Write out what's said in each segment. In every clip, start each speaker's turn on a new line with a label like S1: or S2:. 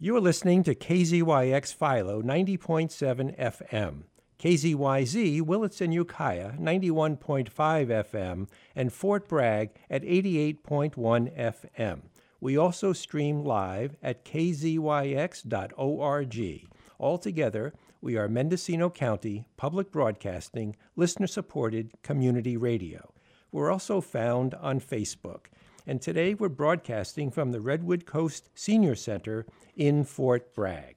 S1: You are listening to KZYX Philo 90.7 FM, KZYZ Willits and Ukiah 91.5 FM, and Fort Bragg at 88.1 FM. We also stream live at kzyx.org. Altogether, we are Mendocino County Public Broadcasting, listener supported community radio. We're also found on Facebook and today we're broadcasting from the Redwood Coast Senior Center in Fort Bragg.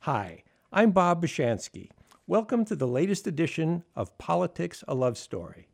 S1: Hi, I'm Bob Bashansky. Welcome to the latest edition of Politics a Love Story.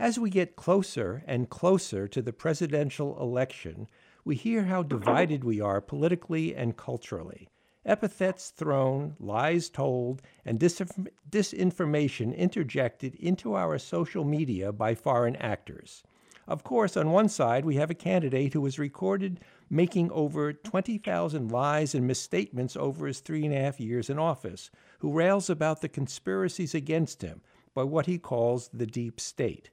S1: As we get closer and closer to the presidential election, we hear how divided we are politically and culturally. Epithets thrown, lies told, and disinformation interjected into our social media by foreign actors. Of course, on one side, we have a candidate who was recorded making over 20,000 lies and misstatements over his three and a half years in office, who rails about the conspiracies against him by what he calls the deep state.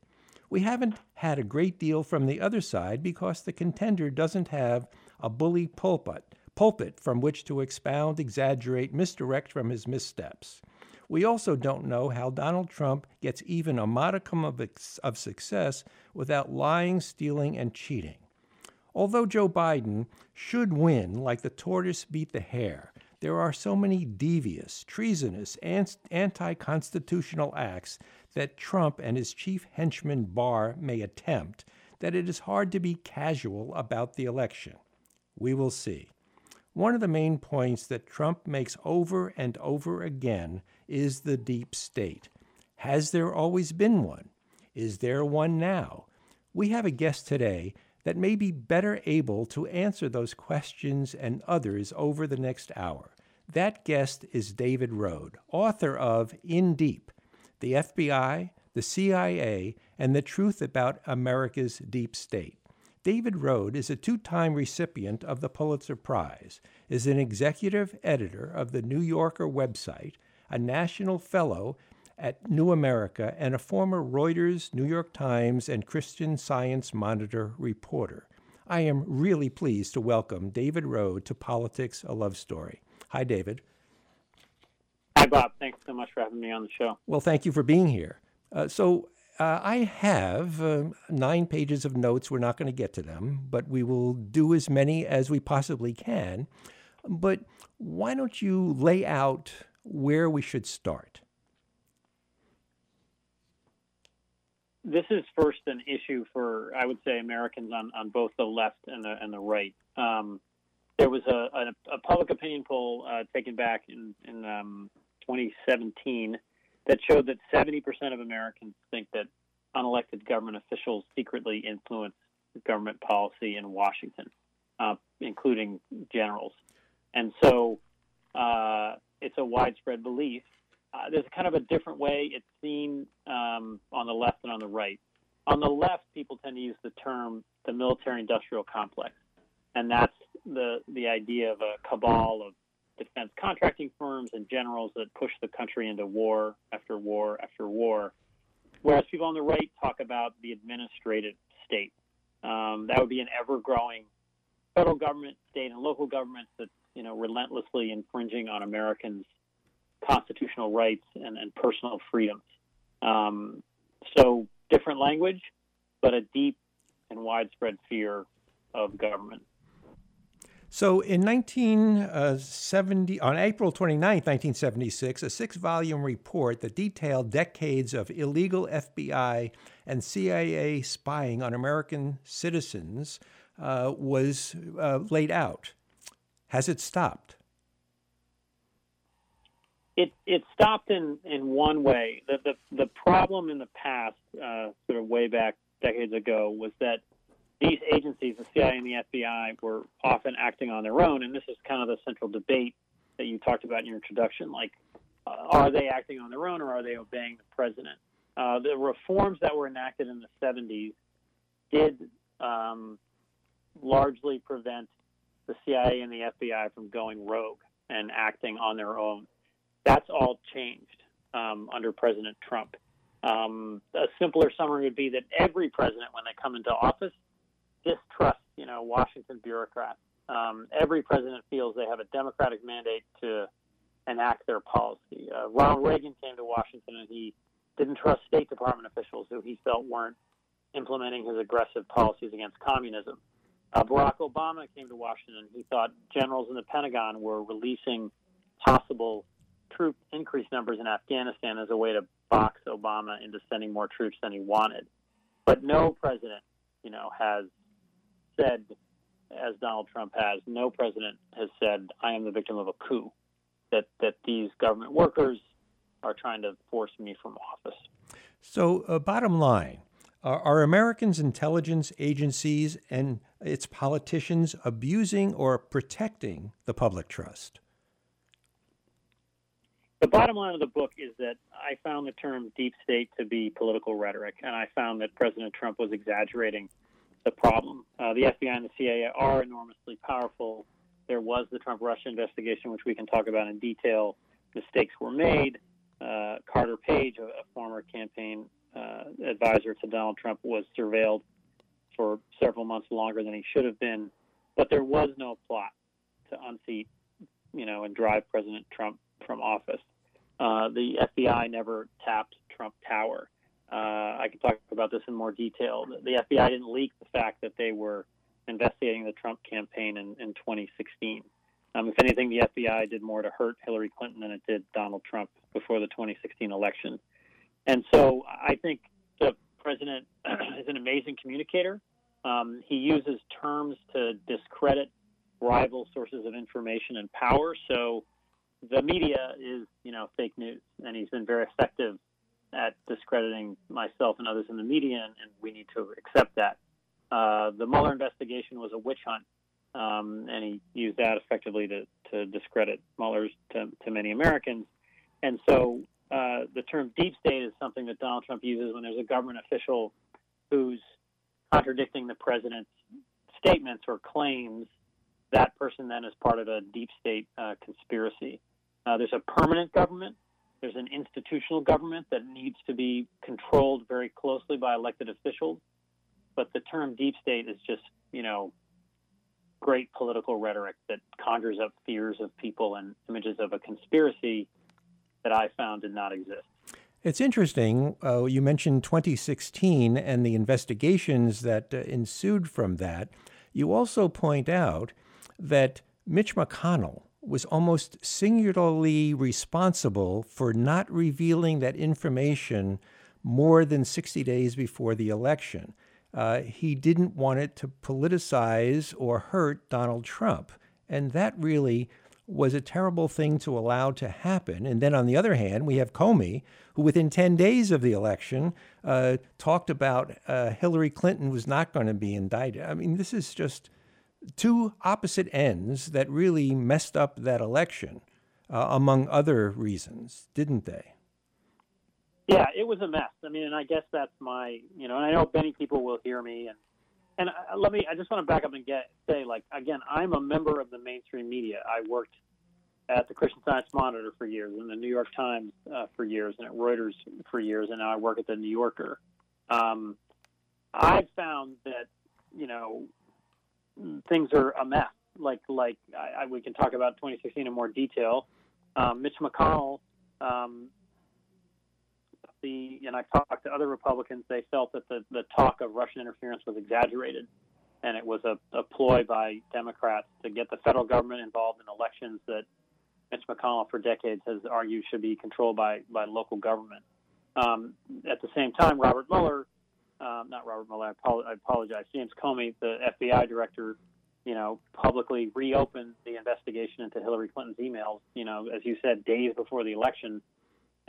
S1: We haven't had a great deal from the other side because the contender doesn't have a bully pulpit, pulpit from which to expound, exaggerate, misdirect from his missteps. We also don't know how Donald Trump gets even a modicum of, of success without lying, stealing, and cheating. Although Joe Biden should win like the tortoise beat the hare, there are so many devious, treasonous, and anti constitutional acts that Trump and his chief henchman Barr may attempt that it is hard to be casual about the election. We will see. One of the main points that Trump makes over and over again is the deep state. Has there always been one? Is there one now? We have a guest today that may be better able to answer those questions and others over the next hour. That guest is David Rohde, author of In Deep The FBI, the CIA, and the Truth About America's Deep State. David Rohde is a two time recipient of the Pulitzer Prize, is an executive editor of the New Yorker website, a national fellow at New America, and a former Reuters, New York Times, and Christian Science Monitor reporter. I am really pleased to welcome David Rohde to Politics, a Love Story. Hi, David.
S2: Hi, Bob. Thanks so much for having me on the show.
S1: Well, thank you for being here. Uh, so, uh, I have uh, nine pages of notes. We're not going to get to them, but we will do as many as we possibly can. But why don't you lay out where we should start?
S2: This is first an issue for, I would say, Americans on, on both the left and the, and the right. Um, there was a, a, a, public opinion poll uh, taken back in, in um, 2017 that showed that 70% of Americans think that unelected government officials secretly influence government policy in Washington, uh, including generals. And so uh, it's a widespread belief. Uh, there's kind of a different way it's seen um, on the left and on the right. On the left, people tend to use the term the military industrial complex, and that's the, the idea of a cabal of defense contracting firms and generals that push the country into war after war after war. Whereas people on the right talk about the administrative state. Um, that would be an ever-growing federal government, state, and local governments that you know relentlessly infringing on Americans' constitutional rights and, and personal freedoms. Um, so different language, but a deep and widespread fear of government.
S1: So in 1970, on April 29, 1976, a six volume report that detailed decades of illegal FBI and CIA spying on American citizens uh, was uh, laid out. Has it stopped?
S2: It, it stopped in, in one way. The, the, the problem in the past, uh, sort of way back decades ago, was that these agencies, the CIA and the FBI, were often acting on their own, and this is kind of the central debate that you talked about in your introduction. Like, uh, are they acting on their own, or are they obeying the president? Uh, the reforms that were enacted in the 70s did um, largely prevent the CIA and the FBI from going rogue and acting on their own. That's all changed um, under President Trump. Um, a simpler summary would be that every president, when they come into office, distrust, you know, Washington bureaucrats. Um, every president feels they have a democratic mandate to enact their policy. Uh, Ronald Reagan came to Washington and he didn't trust State Department officials who he felt weren't implementing his aggressive policies against communism. Uh, Barack Obama came to Washington. He thought generals in the Pentagon were releasing possible troop increase numbers in Afghanistan as a way to box Obama into sending more troops than he wanted. But no president, you know, has said, as Donald Trump has, no president has said, I am the victim of a coup, that, that these government workers are trying to force me from office.
S1: So, uh, bottom line, are, Americans' intelligence agencies and its politicians abusing or protecting the public trust?
S2: The bottom line of the book is that I found the term deep state to be political rhetoric, and I found that President Trump was exaggerating the problem. Uh, the FBI and the CIA are enormously powerful. There was the Trump Russia investigation, which we can talk about in detail. Mistakes were made. Uh, Carter Page, a, a former campaign uh, advisor to Donald Trump, was surveilled for several months longer than he should have been. But there was no plot to unseat, you know, and drive President Trump from office. Uh, the FBI never tapped Trump Tower. Uh, I can talk about this in more detail. The FBI didn't leak the fact that they were investigating the Trump campaign in, in 2016. Um, if anything, the FBI did more to hurt Hillary Clinton than it did Donald Trump before the 2016 election. And so I think the president is an amazing communicator. Um, he uses terms to discredit rival sources of information and power. So the media is, you know, fake news, and he's been very effective at discrediting myself and others in the media, and, and we need to accept that. Uh, the Mueller investigation was a witch hunt, um, and he used that effectively to, to discredit Mueller's to, to many Americans. And so uh, the term deep state is something that Donald Trump uses when there's a government official who's contradicting the president's statements or claims. That person then is part of a deep state uh, conspiracy. Uh, there's a permanent government. There's an institutional government that needs to be controlled very closely by elected officials. But the term deep state is just, you know, great political rhetoric that conjures up fears of people and images of a conspiracy that I found did not exist.
S1: It's interesting. Uh, you mentioned 2016 and the investigations that uh, ensued from that. You also point out that Mitch McConnell was almost singularly responsible for not revealing that information more than 60 days before the election. Uh, he didn't want it to politicize or hurt Donald Trump. And that really was a terrible thing to allow to happen. And then on the other hand, we have Comey, who within 10 days of the election uh, talked about uh, Hillary Clinton was not going to be indicted. I mean, this is just two opposite ends that really messed up that election, uh, among other reasons, didn't they?
S2: Yeah, it was a mess. I mean, and I guess that's my, you know, and I know many people will hear me, and and uh, let me, I just want to back up and get say, like, again, I'm a member of the mainstream media. I worked at the Christian Science Monitor for years, and the New York Times uh, for years, and at Reuters for years, and now I work at the New Yorker. Um, I've found that, you know, things are a mess. Like like I, I, we can talk about 2016 in more detail. Um, Mitch McConnell, um, the and I talked to other Republicans. They felt that the the talk of Russian interference was exaggerated, and it was a, a ploy by Democrats to get the federal government involved in elections that Mitch McConnell for decades has argued should be controlled by by local government. Um, at the same time, Robert Mueller um, not Robert Mueller, I, apologize, James Comey, the FBI director, you know, publicly reopened the investigation into Hillary Clinton's emails, you know, as you said, days before the election,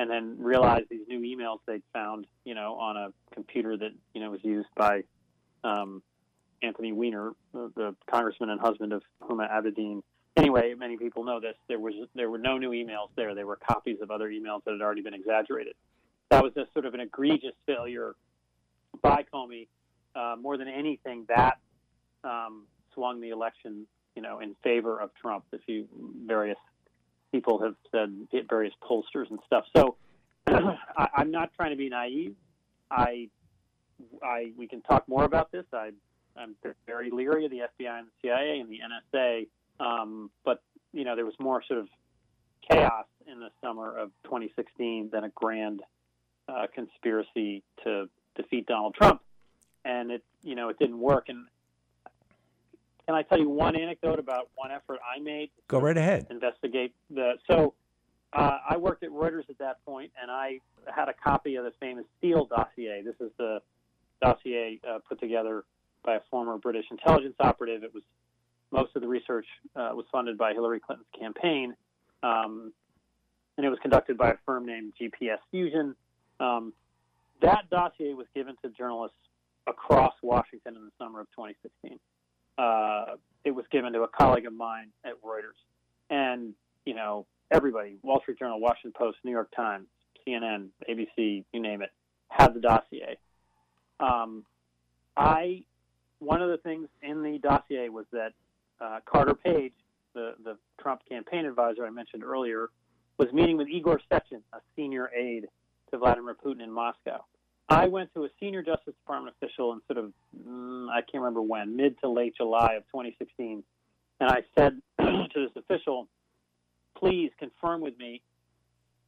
S2: and then realized these new emails they'd found, you know, on a computer that, you know, was used by um, Anthony Weiner, the, the congressman and husband of Huma Abedin. Anyway, many people know this. There was there were no new emails there. They were copies of other emails that had already been exaggerated. That was just sort of an egregious failure by Comey, uh, more than anything, that um, swung the election, you know, in favor of Trump. If you various people have said various pollsters and stuff. So I, I'm not trying to be naive. I, I we can talk more about this. I I'm very leery of the FBI and the CIA and the NSA. Um, but you know, there was more sort of chaos in the summer of 2016 than a grand uh, conspiracy to defeat Donald Trump, and it you know it didn't work. And can I tell you one anecdote about one effort I made?
S1: Go right ahead.
S2: Investigate the so. Uh, I worked at Reuters at that point, and I had a copy of the famous Steele dossier. This is the dossier uh, put together by a former British intelligence operative. It was most of the research uh, was funded by Hillary Clinton's campaign, um, and it was conducted by a firm named GPS Fusion. Um, that dossier was given to journalists across Washington in the summer of 2016. Uh, it was given to a colleague of mine at Reuters, and you know everybody, Wall Street Journal, Washington Post, New York Times, CNN, ABC, you name it, had the dossier. Um, I one of the things in the dossier was that uh, Carter Page, the the Trump campaign advisor I mentioned earlier, was meeting with Igor Sechin, a senior aide to Vladimir Putin in Moscow. I went to a senior Justice Department official in sort of mm, I can't remember when, mid to late July of 2016, and I said to this official, "Please confirm with me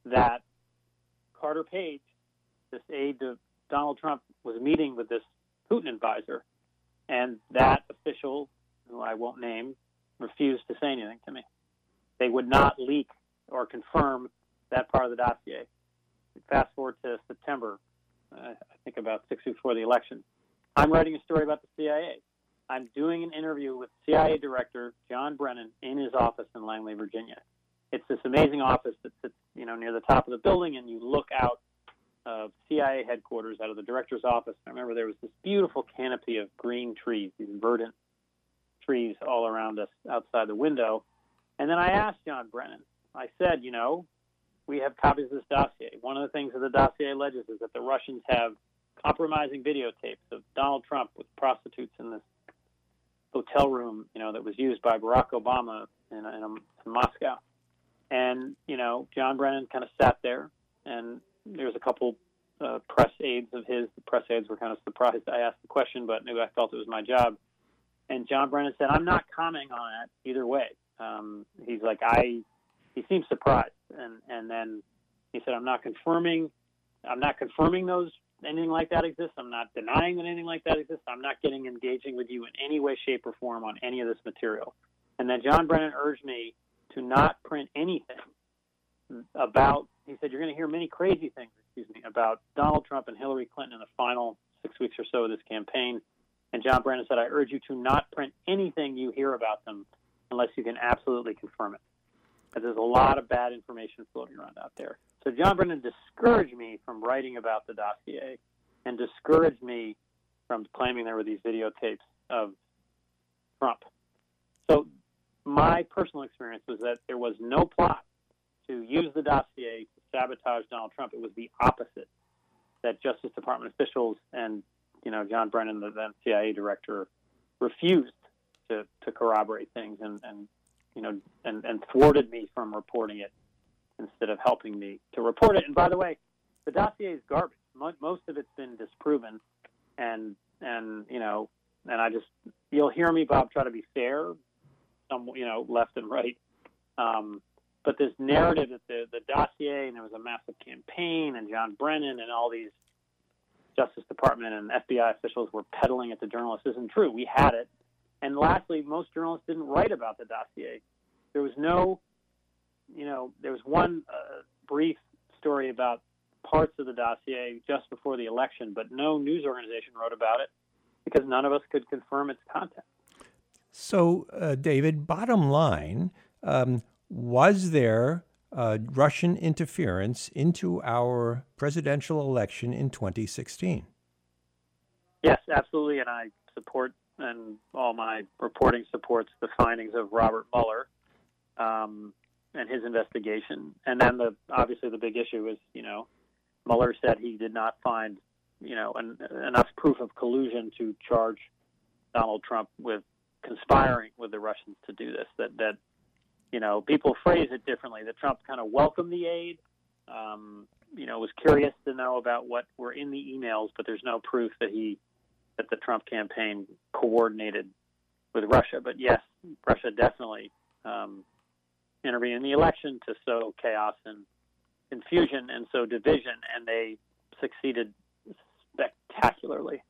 S2: that Carter Page, this aide to Donald Trump, was meeting with this Putin advisor, and that official, who I won't name, refused to say anything to me. They would not leak or confirm that part of the dossier. Fast forward to September, uh, I think about six weeks before the election. I'm writing a story about the CIA. I'm doing an interview with CIA Director John Brennan in his office in Langley, Virginia. It's this amazing office that sits, you know, near the top of the building, and you look out of CIA headquarters out of the director's office. I remember there was this beautiful canopy of green trees, these verdant trees all around us outside the window. And then I asked John Brennan, I said, you know, we have copies of this dossier. One of the things that the dossier alleges is that the Russians have compromising videotapes of Donald Trump with prostitutes in this hotel room, you know, that was used by Barack Obama in, in, in Moscow. And, you know, John Brennan kind of sat there and there was a couple uh, press aides of his. The press aides were kind of surprised I asked the question, but maybe I felt it was my job. And John Brennan said, "I'm not commenting on that either way." Um, he's like, I. He seemed surprised, and and then he said, "I'm not confirming. I'm not confirming those anything like that exists. I'm not denying that anything like that exists. I'm not getting engaging with you in any way, shape, or form on any of this material." And then John Brennan urged me to not print anything about he said, You're going to hear many crazy things, excuse me, about Donald Trump and Hillary Clinton in the final six weeks or so of this campaign. And John Brennan said, I urge you to not print anything you hear about them unless you can absolutely confirm it. Because there's a lot of bad information floating around out there. So John Brennan discouraged me from writing about the dossier and discouraged me from claiming there were these videotapes of Trump. So my personal experience was that there was no plot to use the dossier to sabotage Donald Trump. It was the opposite that Justice Department officials and you know John Brennan, the then CIA director, refused to, to corroborate things and, and you know and, and thwarted me from reporting it instead of helping me to report it. And by the way, the dossier is garbage. Most of it's been disproven, and and you know, and I just you'll hear me, Bob, try to be fair, some you know, left and right. Um, but this narrative that the, the dossier and there was a massive campaign and John Brennan and all these Justice Department and FBI officials were peddling it to journalists isn't true. We had it. And lastly, most journalists didn't write about the dossier. There was no, you know, there was one uh, brief story about parts of the dossier just before the election, but no news organization wrote about it because none of us could confirm its content.
S1: So, uh, David, bottom line, um, was there uh, Russian interference into our presidential election in 2016?
S2: Yes, absolutely, and I support and all my reporting supports the findings of Robert Mueller um, and his investigation. And then the obviously the big issue is you know Mueller said he did not find you know an, enough proof of collusion to charge Donald Trump with conspiring with the Russians to do this. That that you know, people phrase it differently. That Trump kind of welcomed the aid, um, you know, was curious to know about what were in the emails, but there's no proof that he that the Trump campaign coordinated with Russia. But yes, Russia definitely um, intervened in the election to sow chaos and confusion and sow division, and they succeeded spectacularly.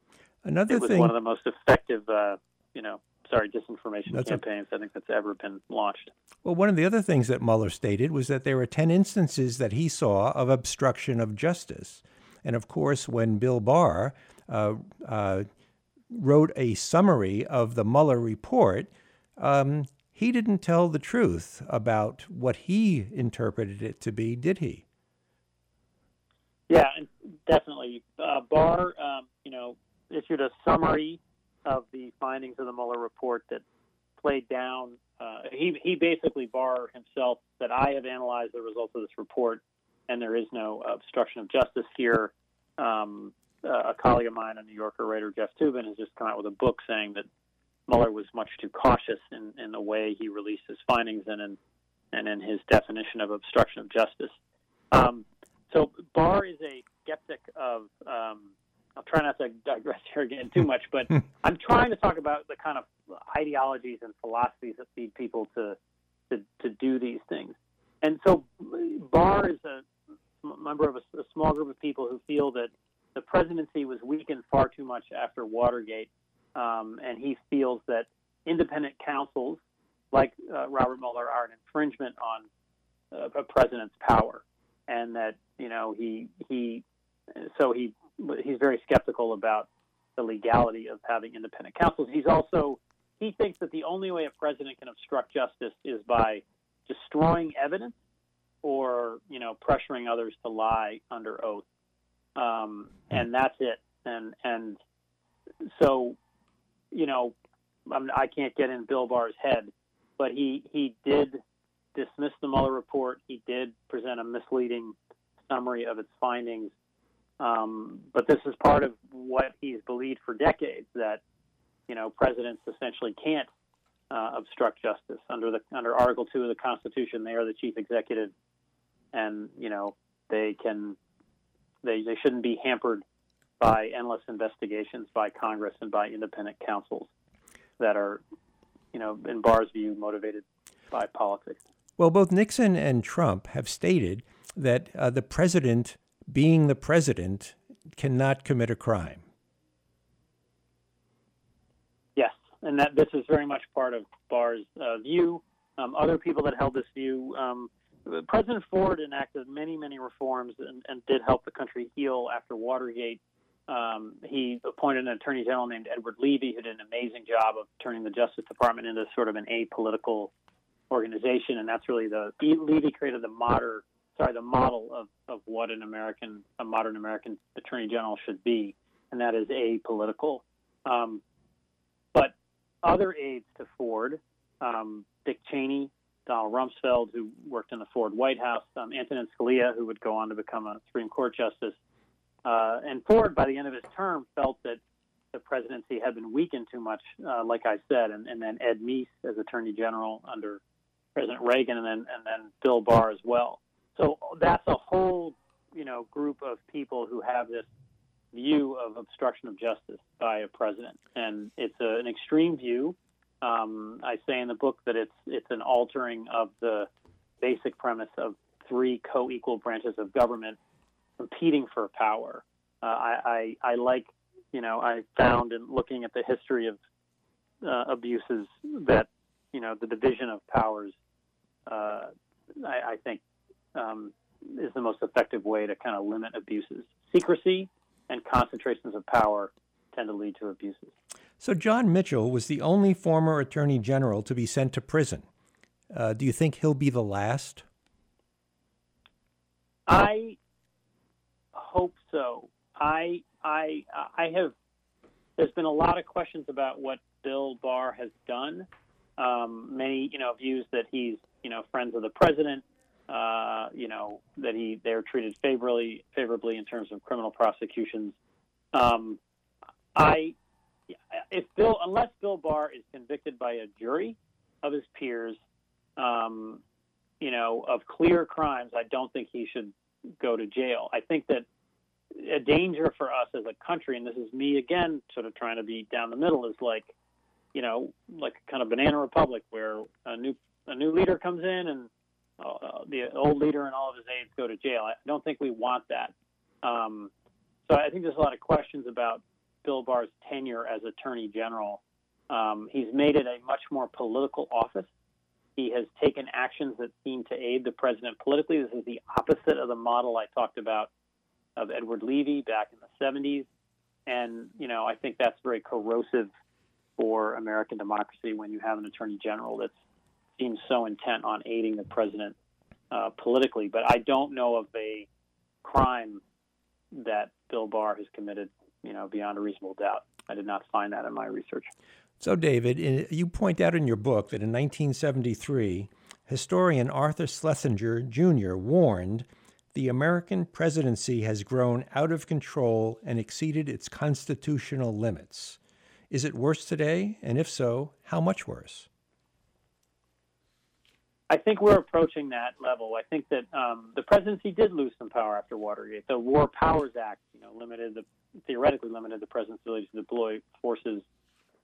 S1: Another
S2: it was
S1: thing,
S2: one of the most effective, uh, you know, sorry, disinformation campaigns I think that's ever been launched.
S1: well, one of the other things that Mueller stated was that there were 10 instances that he saw of obstruction of justice. And of course, when Bill Barr uh, uh, wrote a summary of the Mueller report, um, he didn't tell the truth about what he interpreted it to be, did he?
S2: Yeah, definitely. Uh, Barr, um, you know, issued a summary of the findings of the Mueller report that played down. Uh, he he basically Barr himself said, "I have analyzed the results of this report, and there is no obstruction of justice here." Um, uh, a colleague of mine, a New Yorker writer, Jeff Toobin, has just come out with a book saying that Mueller was much too cautious in, in the way he released his findings and in and in his definition of obstruction of justice. Um, so Barr is a skeptic of. Um, I'll try not to digress here again too much, but I'm trying to talk about the kind of ideologies and philosophies that lead people to to, to do these things. And so Barr is a member of a, a small group of people who feel that the presidency was weakened far too much after Watergate, um, and he feels that independent counsels like uh, Robert Mueller are an infringement on uh, a president's power, and that you know he he so he he's very skeptical about the legality of having independent counsels. He's also he thinks that the only way a president can obstruct justice is by destroying evidence or you know pressuring others to lie under oath, um, and that's it. And and so you know I'm, I can't get in Bill Barr's head, but he he did dismiss the Mueller report. He did present a misleading summary of its findings. Um, but this is part of what he's believed for decades that you know presidents essentially can't uh, obstruct justice under the under Article Two of the Constitution. They are the chief executive, and you know they can they they shouldn't be hampered by endless investigations by Congress and by independent counsels that are you know in Barr's view motivated by politics.
S1: Well, both Nixon and Trump have stated that uh, the president, being the president, cannot commit a crime.
S2: Yes, and that this is very much part of Barr's uh, view. Um, other people that held this view, um, President Ford enacted many, many reforms and, and, did help the country heal after Watergate. Um, he appointed an attorney general named Edward Levi, who did an amazing job of turning the Justice Department into sort of an apolitical organization, and that's really the Levi created the modern, sorry, the model of, of what an American, a modern American attorney general should be, and that is apolitical. Um, but other aides to Ford, um, Dick Cheney, Donald Rumsfeld, who worked in the Ford White House, um, Antonin Scalia, who would go on to become a Supreme Court justice, uh, and Ford, by the end of his term, felt that the presidency had been weakened too much, uh, like I said, and, and then Ed Meese as Attorney General under President Reagan, and then and then Bill Barr as well. So that's a whole you know group of people who have this view of obstruction of justice by a president, and it's a, an extreme view. Um, I say in the book that it's it's an altering of the basic premise of three co-equal branches of government competing for power. Uh, I, I I like you know I found in looking at the history of uh, abuses that you know the division of powers uh, I, I, think um, is the most effective way to kind of limit abuses. Secrecy and concentrations of power tend to lead to abuses.
S1: So, John Mitchell was the only former attorney general to be sent to prison. Uh, do you think he'll be the last?
S2: I so. I I I have. There's been a lot of questions about what Bill Barr has done. Um, many, you know, views that he's, you know, friends of the president. Uh, you know, that he they're treated favorably favorably in terms of criminal prosecutions. Um, I, if Bill, unless Bill Barr is convicted by a jury of his peers, um, you know, of clear crimes, I don't think he should go to jail. I think that a danger for us as a country, and this is me again, sort of trying to be down the middle, is like, you know, like a kind of banana republic where a new a new leader comes in and uh, the old leader and all of his aides go to jail. I don't think we want that. Um, so I think there's a lot of questions about Bill Barr's tenure as Attorney General. Um, he's made it a much more political office. He has taken actions that seem to aid the president politically. This is the opposite of the model I talked about of Edward Levi back in the 70s. And, you know, I think that's very corrosive for American democracy when you have an attorney general that seems so intent on aiding the president uh, politically. But I don't know of a crime that Bill Barr has committed, you know, beyond a reasonable doubt. I did not find that in my research.
S1: So, David, you point out in your book that in 1973, historian Arthur Schlesinger Jr. warned the American presidency has grown out of control and exceeded its constitutional limits. Is it worse today? And if so, how much worse?
S2: I think we're approaching that level. I think that um, the presidency did lose some power after Watergate. The War Powers Act, you know, limited the theoretically limited the president's ability to deploy forces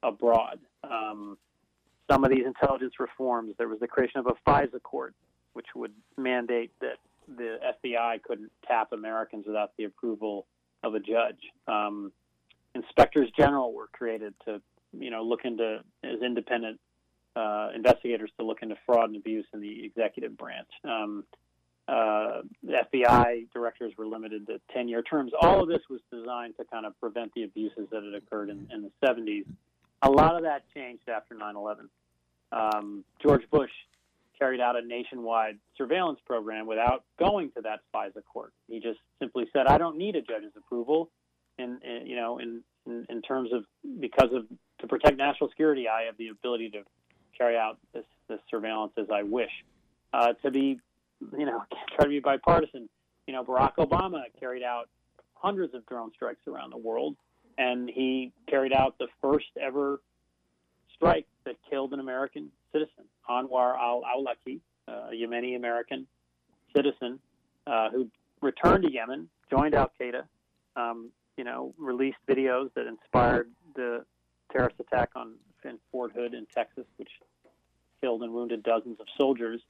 S2: abroad. Um, some of these intelligence reforms, there was the creation of a FISA court, which would mandate that the FBI couldn't tap Americans without the approval of a judge. Um, inspectors general were created to, you know, look into as independent uh, investigators to look into fraud and abuse in the executive branch. Um, uh, FBI directors were limited to 10-year terms. All of this was designed to kind of prevent the abuses that had occurred in, in the 70s. A lot of that changed after 9/11. Um, George Bush carried out a nationwide surveillance program without going to that FISA court. He just simply said, "I don't need a judge's approval." And, you know, in, in, in terms of because of to protect national security, I have the ability to carry out this, this surveillance as I wish. Uh, to be, you know, try to be bipartisan. You know, Barack Obama carried out hundreds of drone strikes around the world, and he carried out the first ever strike that killed an American citizen, Anwar al-Awlaki, a Yemeni American citizen uh, who returned to Yemen, joined Al Qaeda, um, you know, released videos that inspired the terrorist attack on in Fort Hood in Texas, which killed and wounded dozens of soldiers.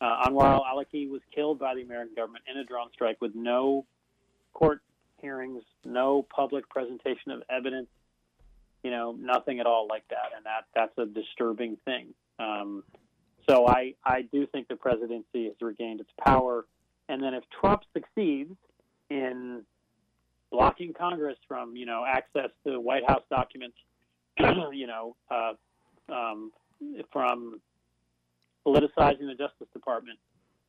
S2: Uh, Anwar al-Awlaki was killed by the American government in a drone strike with no court hearings, no public presentation of evidence, you know, nothing at all like that, and that that's a disturbing thing. Um, so I I do think the presidency has regained its power, and then if Trump succeeds in blocking Congress from you know access to White House documents, you know, uh, um, from politicizing the Justice Department,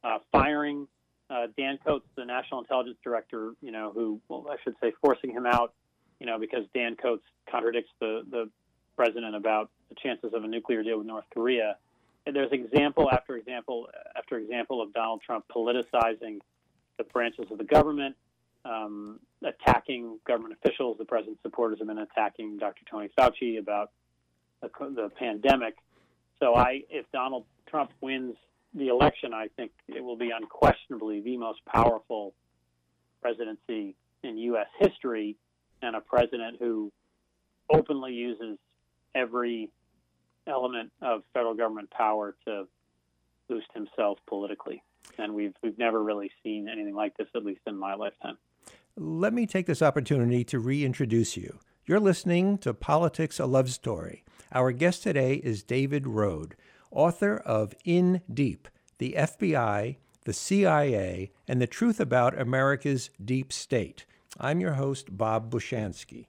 S2: uh, firing uh, Dan Coats, the National Intelligence Director, you know, who, well, I should say, forcing him out, you know, because Dan Coats contradicts the, the president about the chances of a nuclear deal with North Korea. And there's example after example after example of Donald Trump politicizing the branches of the government, um, attacking government officials. The president's supporters have been attacking Dr. Tony Fauci about the, the pandemic. So I, if Donald Trump wins the election, I think it will be unquestionably the most powerful presidency in U.S. history, and a president who openly uses every element of federal government power to boost himself politically. And we've we've never really seen anything like this, at least in my lifetime.
S1: Let me take this opportunity to reintroduce you. You're listening to Politics a Love Story. Our guest today is David Rohde, author of In Deep The FBI, the CIA, and the Truth About America's Deep State. I'm your host, Bob Bushansky.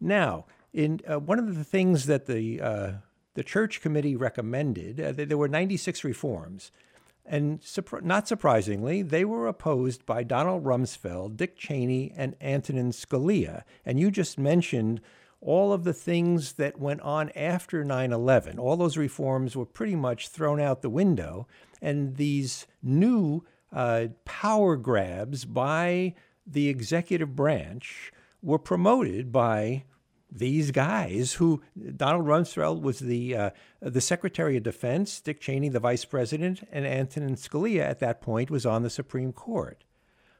S1: Now, in uh, one of the things that the uh, the church committee recommended, uh, there were 96 reforms, and not surprisingly, they were opposed by Donald Rumsfeld, Dick Cheney, and Antonin Scalia. And you just mentioned all of the things that went on after 9 11, all those reforms were pretty much thrown out the window. And these new uh, power grabs by the executive branch were promoted by these guys who Donald Rumsfeld was the uh, the Secretary of Defense, Dick Cheney the Vice President, and Antonin Scalia at that point was on the Supreme Court.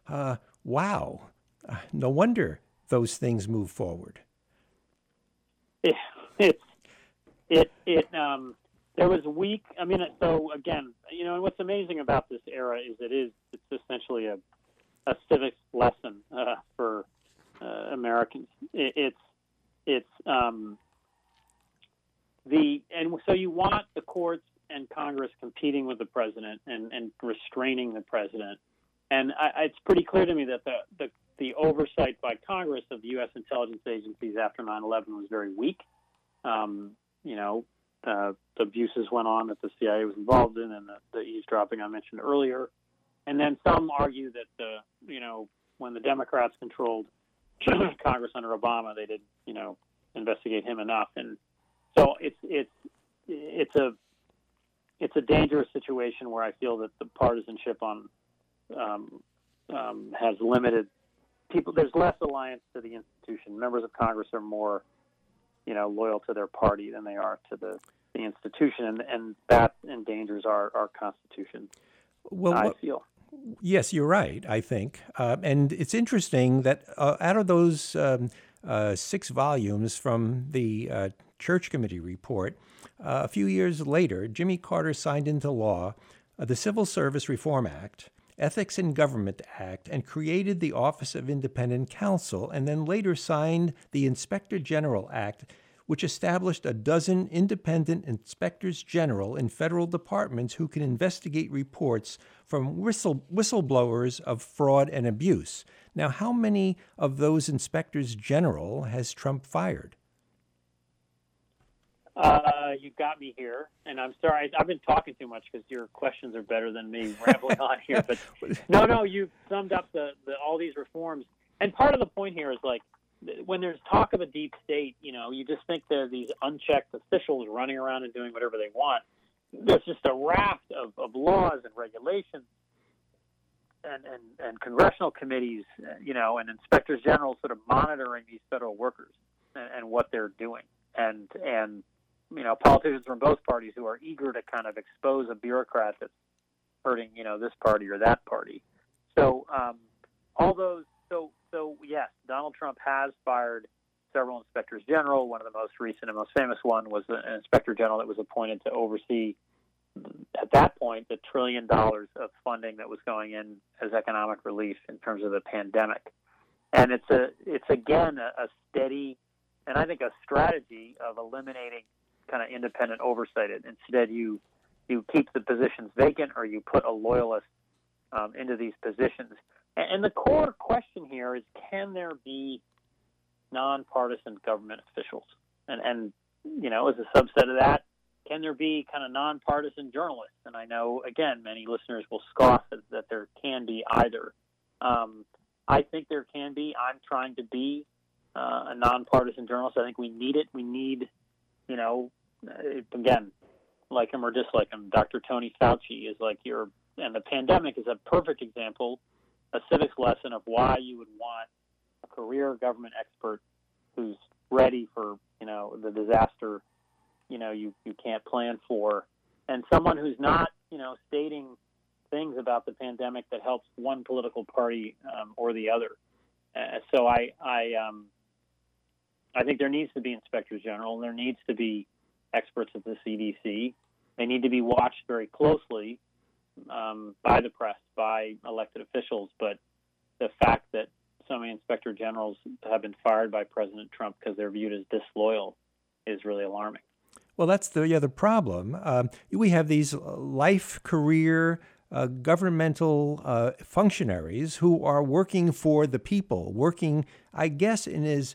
S1: Uh, wow, Uh, no wonder those things move forward.
S2: It, it, it, it um, there was weak. I mean, so again, you know, what's amazing about this era is it is it's essentially a a civics lesson uh, for uh, Americans. It, it's it's um, the and so you want the courts and Congress competing with the president and, and restraining the president. And I, it's pretty clear to me that the, the the oversight by Congress of the U.S. intelligence agencies after 9/11 was very weak. Um, you know, uh, the abuses went on that the CIA was involved in, and the, the eavesdropping I mentioned earlier. And then some argue that the, you know, when the Democrats controlled Congress under Obama, they didn't you know, investigate him enough. And so it's it's it's a it's a dangerous situation where I feel that the partisanship on um, um, has limited people. There's less alliance to the institution. Members of Congress are more, you know, loyal to their party than they are to the the institution, and, and that endangers our, our Constitution. Well, I feel.
S1: Yes, you're right, I think. Uh, and it's interesting that uh, out of those um, uh, six volumes from the uh, Church Committee report, uh, a few years later, Jimmy Carter signed into law uh, the Civil Service Reform Act, Ethics in Government Act, and created the Office of Independent Counsel, and then later signed the Inspector General Act which established a dozen independent inspectors general in federal departments who can investigate reports from whistle, whistleblowers of fraud and abuse. Now, how many of those inspectors general has Trump fired?
S2: Uh, you got me here, and I'm sorry. I've been talking too much because your questions are better than me rambling on here. But no, no, you've summed up the, the all these reforms, and part of the point here is like when there's talk of a deep state, you know, you just think there are these unchecked officials running around and doing whatever they want. There's just a raft of, of laws and regulations and, and, and congressional committees, you know, and inspectors general sort of monitoring these federal workers and, and what they're doing. And, and, you know, politicians from both parties who are eager to kind of expose a bureaucrat that's hurting, you know, this party or that party. So, um, all those, so so yes, Donald Trump has fired several inspectors general. One of the most recent and most famous one was an inspector general that was appointed to oversee, at that point, the trillion dollars of funding that was going in as economic relief in terms of the pandemic. And it's a it's again a, a steady, and I think a strategy of eliminating kind of independent oversight. Instead, you you keep the positions vacant or you put a loyalist um, into these positions. And the core question here is can there be nonpartisan government officials? And, and you know, as a subset of that, can there be kind of nonpartisan journalists? And I know, again, many listeners will scoff at, that there can be either. Um, I think there can be. I'm trying to be uh, a nonpartisan journalist. I think we need it. We need, you know, uh, again, like him or dislike him, Dr. Tony Fauci is like your, and the pandemic is a perfect example a civics lesson of why you would want a career government expert who's ready for you know the disaster you know you you can't plan for and someone who's not you know stating things about the pandemic that helps one political party um, or the other. Uh, so i i um i think there needs to be inspectors general and there needs to be experts at the cdc they need to be watched very closely um, by the press, by elected officials, but the fact that so many inspector generals have been fired by President Trump because they're viewed as disloyal is really alarming.
S1: Well, that's the other problem. Um, we have these life, career, uh, governmental uh, functionaries who are working for the people, working, I guess, in as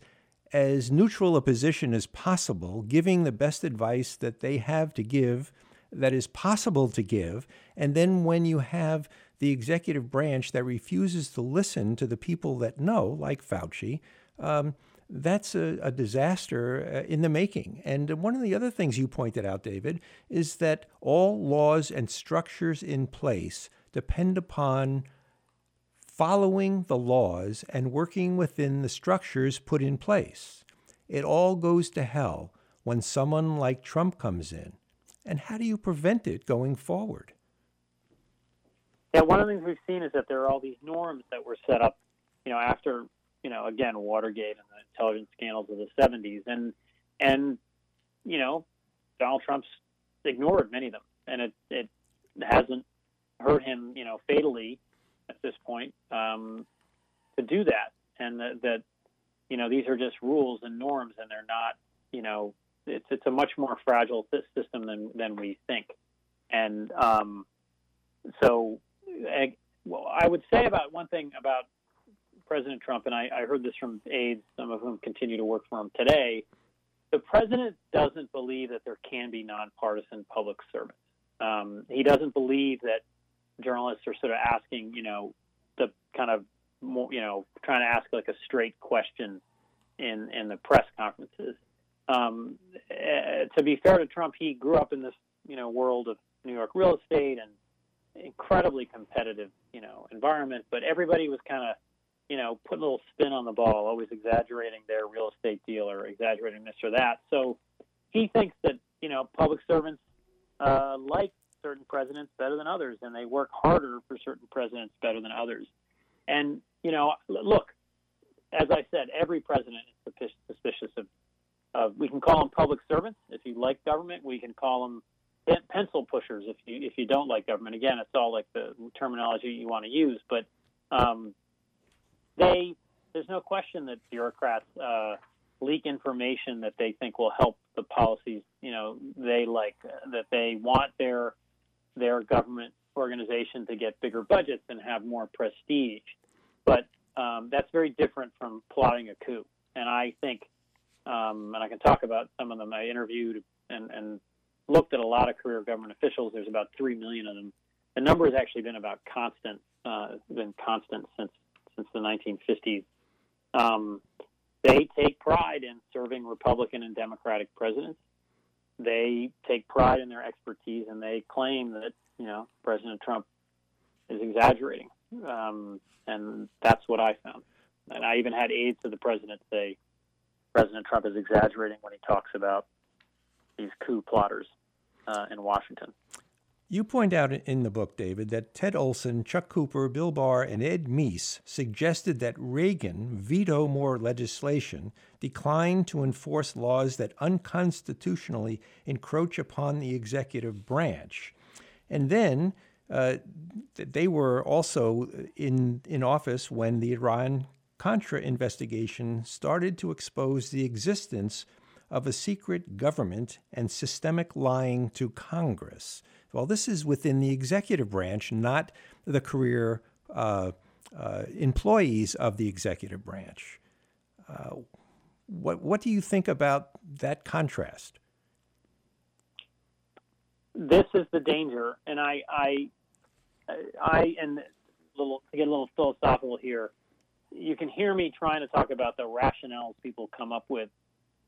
S1: as neutral a position as possible, giving the best advice that they have to give that is possible to give. And then when you have the executive branch that refuses to listen to the people that know, like Fauci, um, that's a, a disaster uh, in the making. And one of the other things you pointed out, David, is that all laws and structures in place depend upon following the laws and working within the structures put in place. It all goes to hell when someone like Trump comes in and how do you prevent it going forward?
S2: Yeah, one of the things we've seen is that there are all these norms that were set up, you know, after you know, again, Watergate and the intelligence scandals of the 70s, and and you know, Donald Trump's ignored many of them, and it it hasn't hurt him, you know, fatally at this point um, to do that, and that, that you know these are just rules and norms, and they're not, you know, it's it's a much more fragile system than than we think, and um, so I, well, I would say about one thing about President Trump, and I, I heard this from aides, some of whom continue to work for him today. The president doesn't believe that there can be nonpartisan public servants. Um, he doesn't believe that journalists are sort of asking, you know, the kind of more, you know, trying to ask like a straight question in in the press conferences. Um, uh, to be fair to Trump, he grew up in this, you know, world of New York real estate and incredibly competitive, you know, environment. But everybody was kind of, you know, putting a little spin on the ball, always exaggerating their real estate deal or exaggerating this or that. So he thinks that, you know, public servants uh, like certain presidents better than others, and they work harder for certain presidents better than others. And you know, look, as I said, every president is suspicious of. Of we can call them public servants if you like government. We can call them pencil pushers if you if you don't like government. Again, it's all like the terminology you want to use, but um, they there's no question that bureaucrats uh, leak information that they think will help the policies you know they like uh, that they want their their government organization to get bigger budgets and have more prestige. But um, that's very different from plotting a coup. And I think, um, and I can talk about some of them. I interviewed and, and looked at a lot of career government officials. There's about three million of them. The number has actually been about constant, uh, been constant since since the 1950s. Um, they take pride in serving Republican and Democratic presidents they take pride in their expertise and they claim that you know President Trump is exaggerating, um, and that's what I found. And I even had aides to the president say President Trump is exaggerating when he talks about these coup plotters uh, in Washington.
S1: You point out in the book, David, that Ted Olson, Chuck Cooper, Bill Barr, and Ed Meese suggested that Reagan veto more legislation, decline to enforce laws that unconstitutionally encroach upon the executive branch. And then uh, they were also in, in office when the Iran Contra investigation started to expose the existence of a secret government and systemic lying to Congress. Well, this is within the executive branch, not the career uh, uh, employees of the executive branch. Uh, what what do you think about that contrast?
S2: This is the danger, and I I I and little to get a little philosophical here. You can hear me trying to talk about the rationales people come up with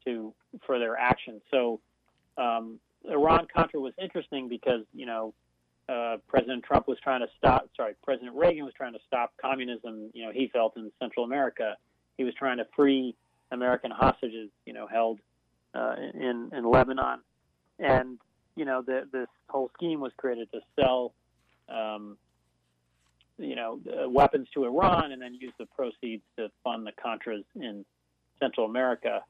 S2: to for their actions. So um, Iran Contra was interesting because you know uh, President Trump was trying to stop. Sorry, President Reagan was trying to stop communism. You know, he felt in Central America. He was trying to free American hostages. You know, held uh, in in Lebanon, and you know the, this whole scheme was created to sell. Um, you know, uh, weapons to Iran and then use the proceeds to fund the Contras in Central America.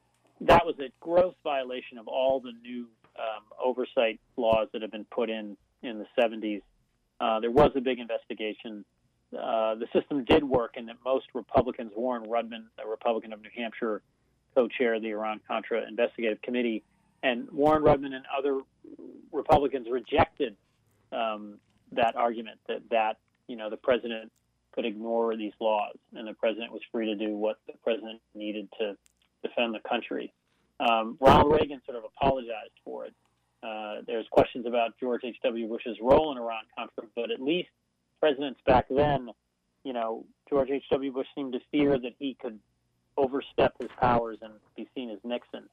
S2: That was a gross violation of all the new um, oversight laws that have been put in in the 70s. Uh, there was a big investigation. Uh, the system did work, and that most Republicans, Warren Rudman, a Republican of New Hampshire, co-chaired the Iran Contra Investigative Committee, and Warren Rudman and other Republicans rejected um, that argument that that you know the president could ignore these laws, and the president was free to do what the president needed to defend the country. Um, Ronald Reagan sort of apologized for it. Uh, there's questions about George H.W. Bush's role in Iran Contra, but at least presidents back then, you know, George H.W. Bush seemed to fear that he could overstep his powers and be seen as Nixon.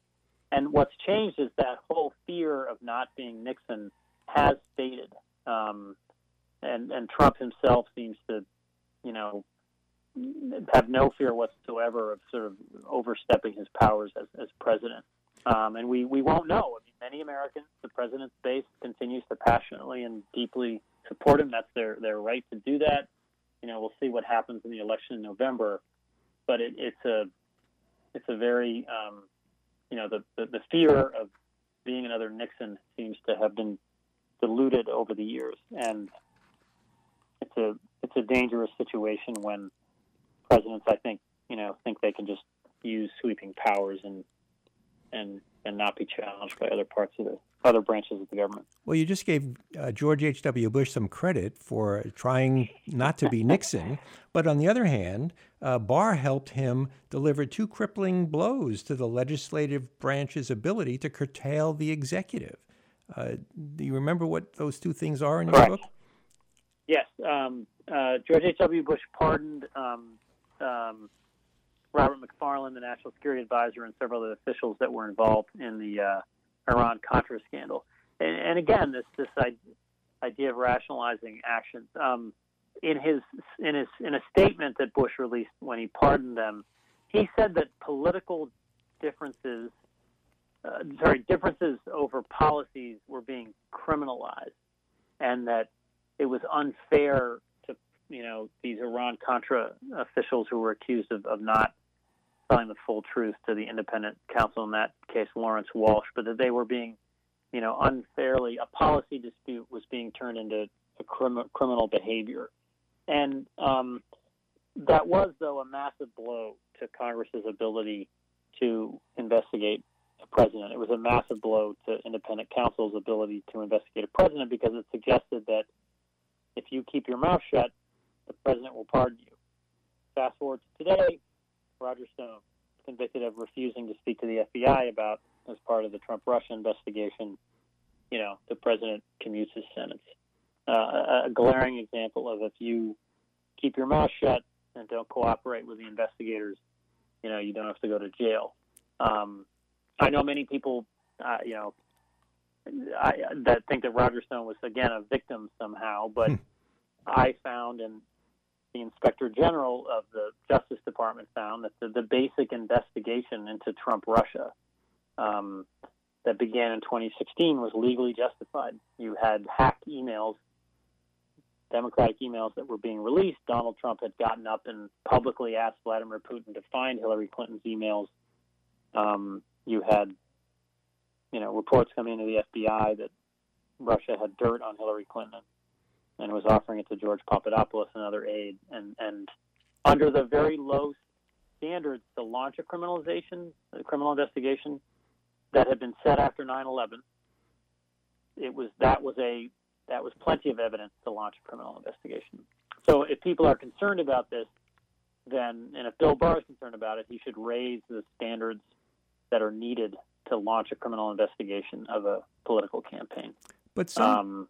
S2: And what's changed is that whole fear of not being Nixon has faded. Um, and, and Trump himself seems to, you know, have no fear whatsoever of sort of overstepping his powers as, as president. Um, and we, we won't know. I mean, many Americans, the president's base continues to passionately and deeply support him. That's their, their right to do that. You know, we'll see what happens in the election in November. but it, it's a it's a very um, you know the, the the fear of being another Nixon seems to have been diluted over the years, and it's a it's a dangerous situation when presidents, I think, you know, think they can just use sweeping powers and and and not be challenged by other parts of the other branches of the government.
S1: Well, you just gave uh, George H.W. Bush some credit for trying not to be Nixon, but on the other hand, uh, Barr helped him deliver two crippling blows to the legislative branch's ability to curtail the executive. Uh, do you remember what those two things are in your
S2: Correct.
S1: book?
S2: Yes, um, uh, George H.W. Bush pardoned um, um, Robert McFarlane, the National Security Advisor, and several other officials that were involved in the uh, Iran Contra scandal. And, and, again, this this idea of rationalizing actions. Um, in his in his in a statement that Bush released when he pardoned them, he said that political differences, uh, sorry, differences over policies were being criminalized, and that it was unfair to you know these Iran Contra officials who were accused of, of not telling the full truth to the independent counsel in that case, Lawrence Walsh, but that they were being, you know, unfairly, a policy dispute was being turned into a crim- criminal behavior. And um, that was, though, a massive blow to Congress's ability to investigate a president. It was a massive blow to independent counsel's ability to investigate a president because it suggested that if you keep your mouth shut, the president will pardon you. Fast forward to today, Roger Stone, convicted of refusing to speak to the FBI about as part of the Trump Russia investigation. You know, the president commutes his sentence. Uh, a glaring example of if you keep your mouth shut and don't cooperate with the investigators, you know, you don't have to go to jail. Um, I know many people, uh, you know, I, that think that Roger Stone was again a victim somehow, but hmm. I found, and the Inspector General of the Justice Department found that the, the basic investigation into Trump Russia um, that began in 2016 was legally justified. You had hacked emails, Democratic emails that were being released. Donald Trump had gotten up and publicly asked Vladimir Putin to find Hillary Clinton's emails. Um, you had, you know, reports coming into the FBI that Russia had dirt on Hillary Clinton and was offering it to George Papadopoulos, another aide. And, and under the very low standards to launch a criminalization, a criminal investigation that had been set after 9/11, it was that was a that was plenty of evidence to launch a criminal investigation. So if people are concerned about this, then and if Bill Barr is concerned about it, he should raise the standards that are needed to launch a criminal investigation of a political campaign.
S1: But some, um,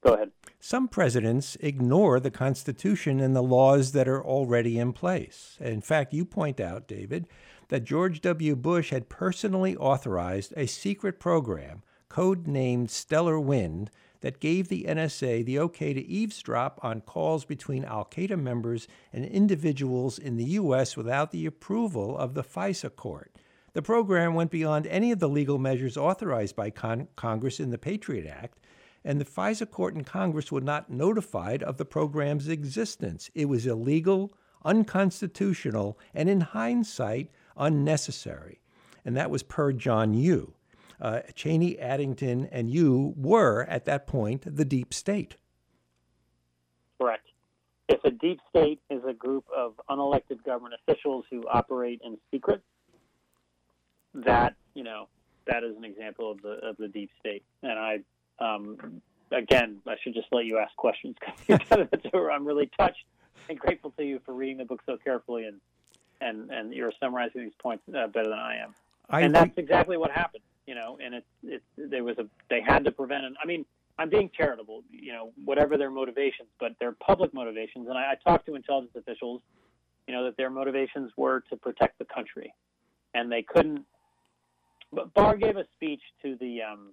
S2: Go ahead.
S1: Some presidents ignore the Constitution and the laws that are already in place. In fact, you point out, David, that George W. Bush had personally authorized a secret program, code-named Stellar Wind, that gave the NSA the okay to eavesdrop on calls between Al Qaeda members and individuals in the U.S. without the approval of the FISA court. The program went beyond any of the legal measures authorized by con- Congress in the Patriot Act and the FISA court and Congress were not notified of the program's existence. It was illegal, unconstitutional, and in hindsight, unnecessary. And that was per John Yoo. Uh, Cheney, Addington, and Yoo were, at that point, the deep state.
S2: Correct. If a deep state is a group of unelected government officials who operate in secret, that you know that is an example of the of the deep state. And I um, again, I should just let you ask questions. Because I'm really touched and grateful to you for reading the book so carefully and and and you're summarizing these points uh, better than I am. I and that's exactly what happened, you know. And it it there was a they had to prevent it. I mean, I'm being charitable, you know, whatever their motivations, but their public motivations. And I, I talked to intelligence officials, you know, that their motivations were to protect the country, and they couldn't. But Barr gave a speech to the um,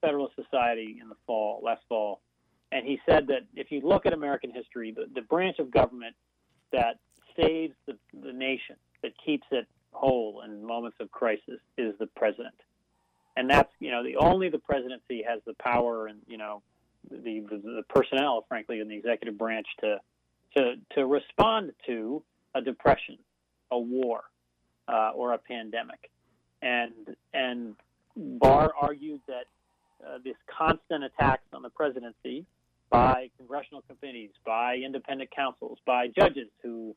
S2: Federalist Society in the fall, last fall, and he said that if you look at American history, the, the branch of government that saves the, the nation, that keeps it whole in moments of crisis, is the president. And that's you know the only the presidency has the power and you know the, the, the personnel, frankly, in the executive branch to to to respond to a depression a war uh, or a pandemic. And and Barr argued that uh, this constant attacks on the presidency by congressional committees, by independent counsels, by judges who,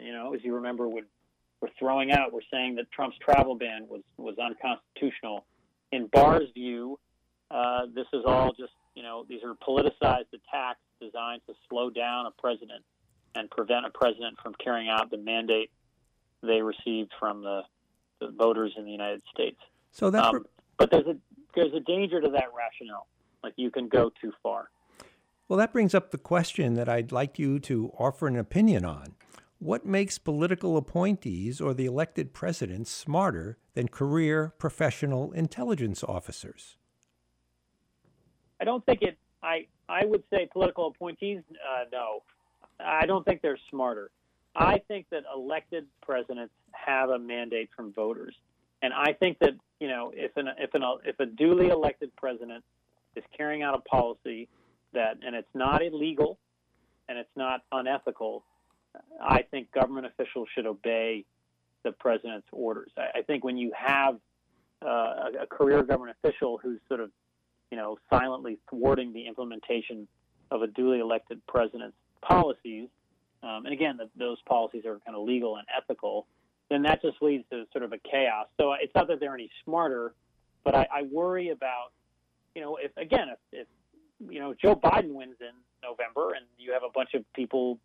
S2: you know, as you remember, would were throwing out, were saying that Trump's travel ban was was unconstitutional. In Barr's view, uh, this is all just, you know, these are politicized attacks designed to slow down a president and prevent a president from carrying out the mandate they received from the, the voters in the United States.
S1: So that, um,
S2: but there's a there's a danger to that rationale. Like you can go too far.
S1: Well, that brings up the question that I'd like you to offer an opinion on. What makes political appointees or the elected presidents smarter than career professional intelligence officers?
S2: I don't think it. I I would say political appointees. Uh, no, I don't think they're smarter. I think that elected presidents have a mandate from voters, and I think that you know if an if an if a duly elected president is carrying out a policy that and it's not illegal and it's not unethical, I think government officials should obey the president's orders. I, I think when you have uh, a, a career government official who's sort of you know silently thwarting the implementation of a duly elected president's policies um, and again, the, those policies are kind of legal and ethical, then that just leads to sort of a chaos. So it's not that they're any smarter, but I, I worry about, you know, if again, if, if you know Joe Biden wins in November and you have a bunch of people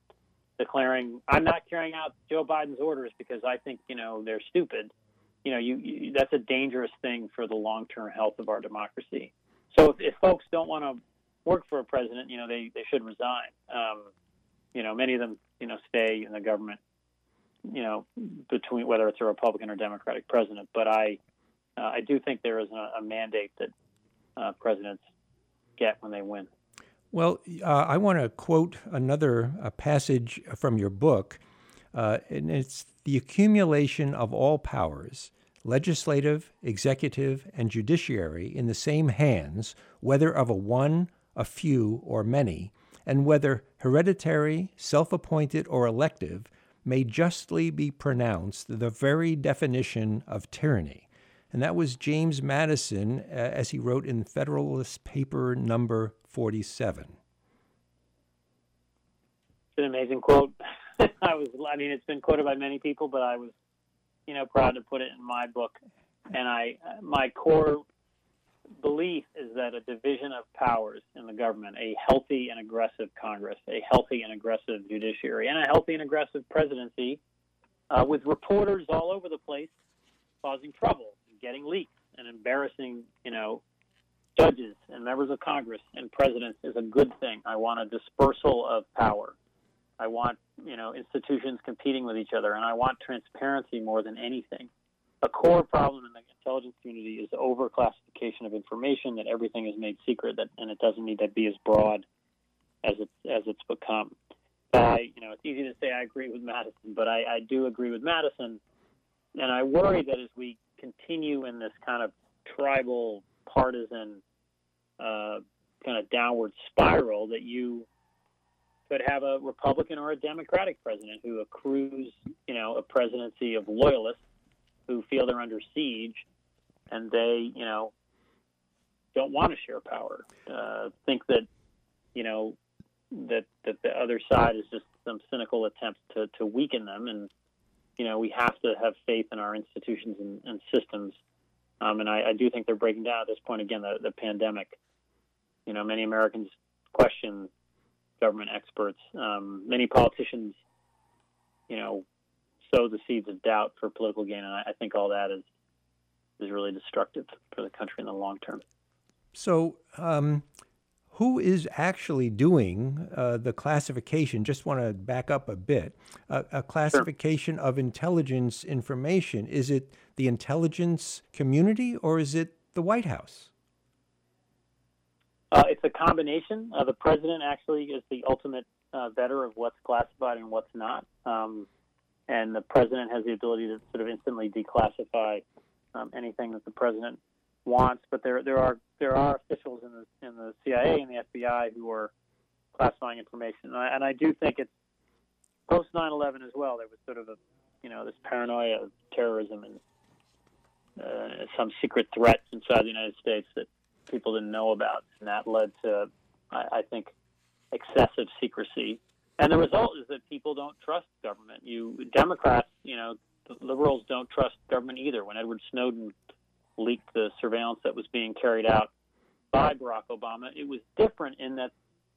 S2: declaring, "I'm not carrying out Joe Biden's orders because I think you know they're stupid," you know, you, you that's a dangerous thing for the long-term health of our democracy. So if, if folks don't want to work for a president, you know, they they should resign. Um, you know, many of them, you know, stay in the government, you know, between whether it's a Republican or Democratic president. But I, uh, I do think there is a, a mandate that uh, presidents get when they win.
S1: Well, uh, I want to quote another uh, passage from your book, uh, and it's the accumulation of all powers, legislative, executive, and judiciary, in the same hands, whether of a one, a few, or many and whether hereditary, self appointed, or elective may justly be pronounced the very definition of tyranny. And that was James Madison, uh, as he wrote in Federalist Paper number 47. It's
S2: an amazing quote. I was, I mean, it's been quoted by many people, but I was, you know, proud to put it in my book. And I, my core belief is that a division of powers in the government, a healthy and aggressive Congress, a healthy and aggressive judiciary, and a healthy and aggressive presidency uh, with reporters all over the place causing trouble getting leaks and embarrassing, you know, judges and members of Congress and presidents is a good thing. I want a dispersal of power. I want, you know, institutions competing with each other, and I want transparency more than anything a core problem in the intelligence community is the overclassification of information that everything is made secret that and it doesn't need to be as broad as it's as it's become. You know, it's easy to say I agree with Madison, but I, I do agree with Madison, and I worry that as we continue in this kind of tribal, partisan, uh, kind of downward spiral, that you could have a Republican or a Democratic president who accrues, you know, a presidency of loyalists who feel they're under siege and they, you know, don't want to share power. Uh, think that, you know, that that the other side is just some cynical attempt to, to weaken them, and you know we have to have faith in our institutions and, and systems. Um, and I, I, do think they're breaking down at this point. Again, the, the pandemic. You know, many Americans question government experts. Um, many politicians, you know, sow the seeds of doubt for political gain, and I, I think all that is is really destructive for the country in the long term.
S1: So, um, who is actually doing uh, the classification? Just want to back up a bit. Uh, a classification sure. of intelligence information. Is it the intelligence community or is it the White House?
S2: Uh, it's a combination. Uh, the president actually is the ultimate uh, vetter of what's classified and what's not. Um, and the president has the ability to sort of instantly declassify um, anything that the president wants. But there there are there are officials in the in the CIA and the FBI who are classifying information, and I, and I do think it's post 9/11 as well. There was sort of a you know, this paranoia of terrorism and uh, some secret threats inside the United States that people didn't know about, and that led to, I, I think, excessive secrecy. And the result is that people don't trust government. You Democrats, you know, liberals don't trust government either. When Edward Snowden leaked the surveillance that was being carried out by Barack Obama, it was different in that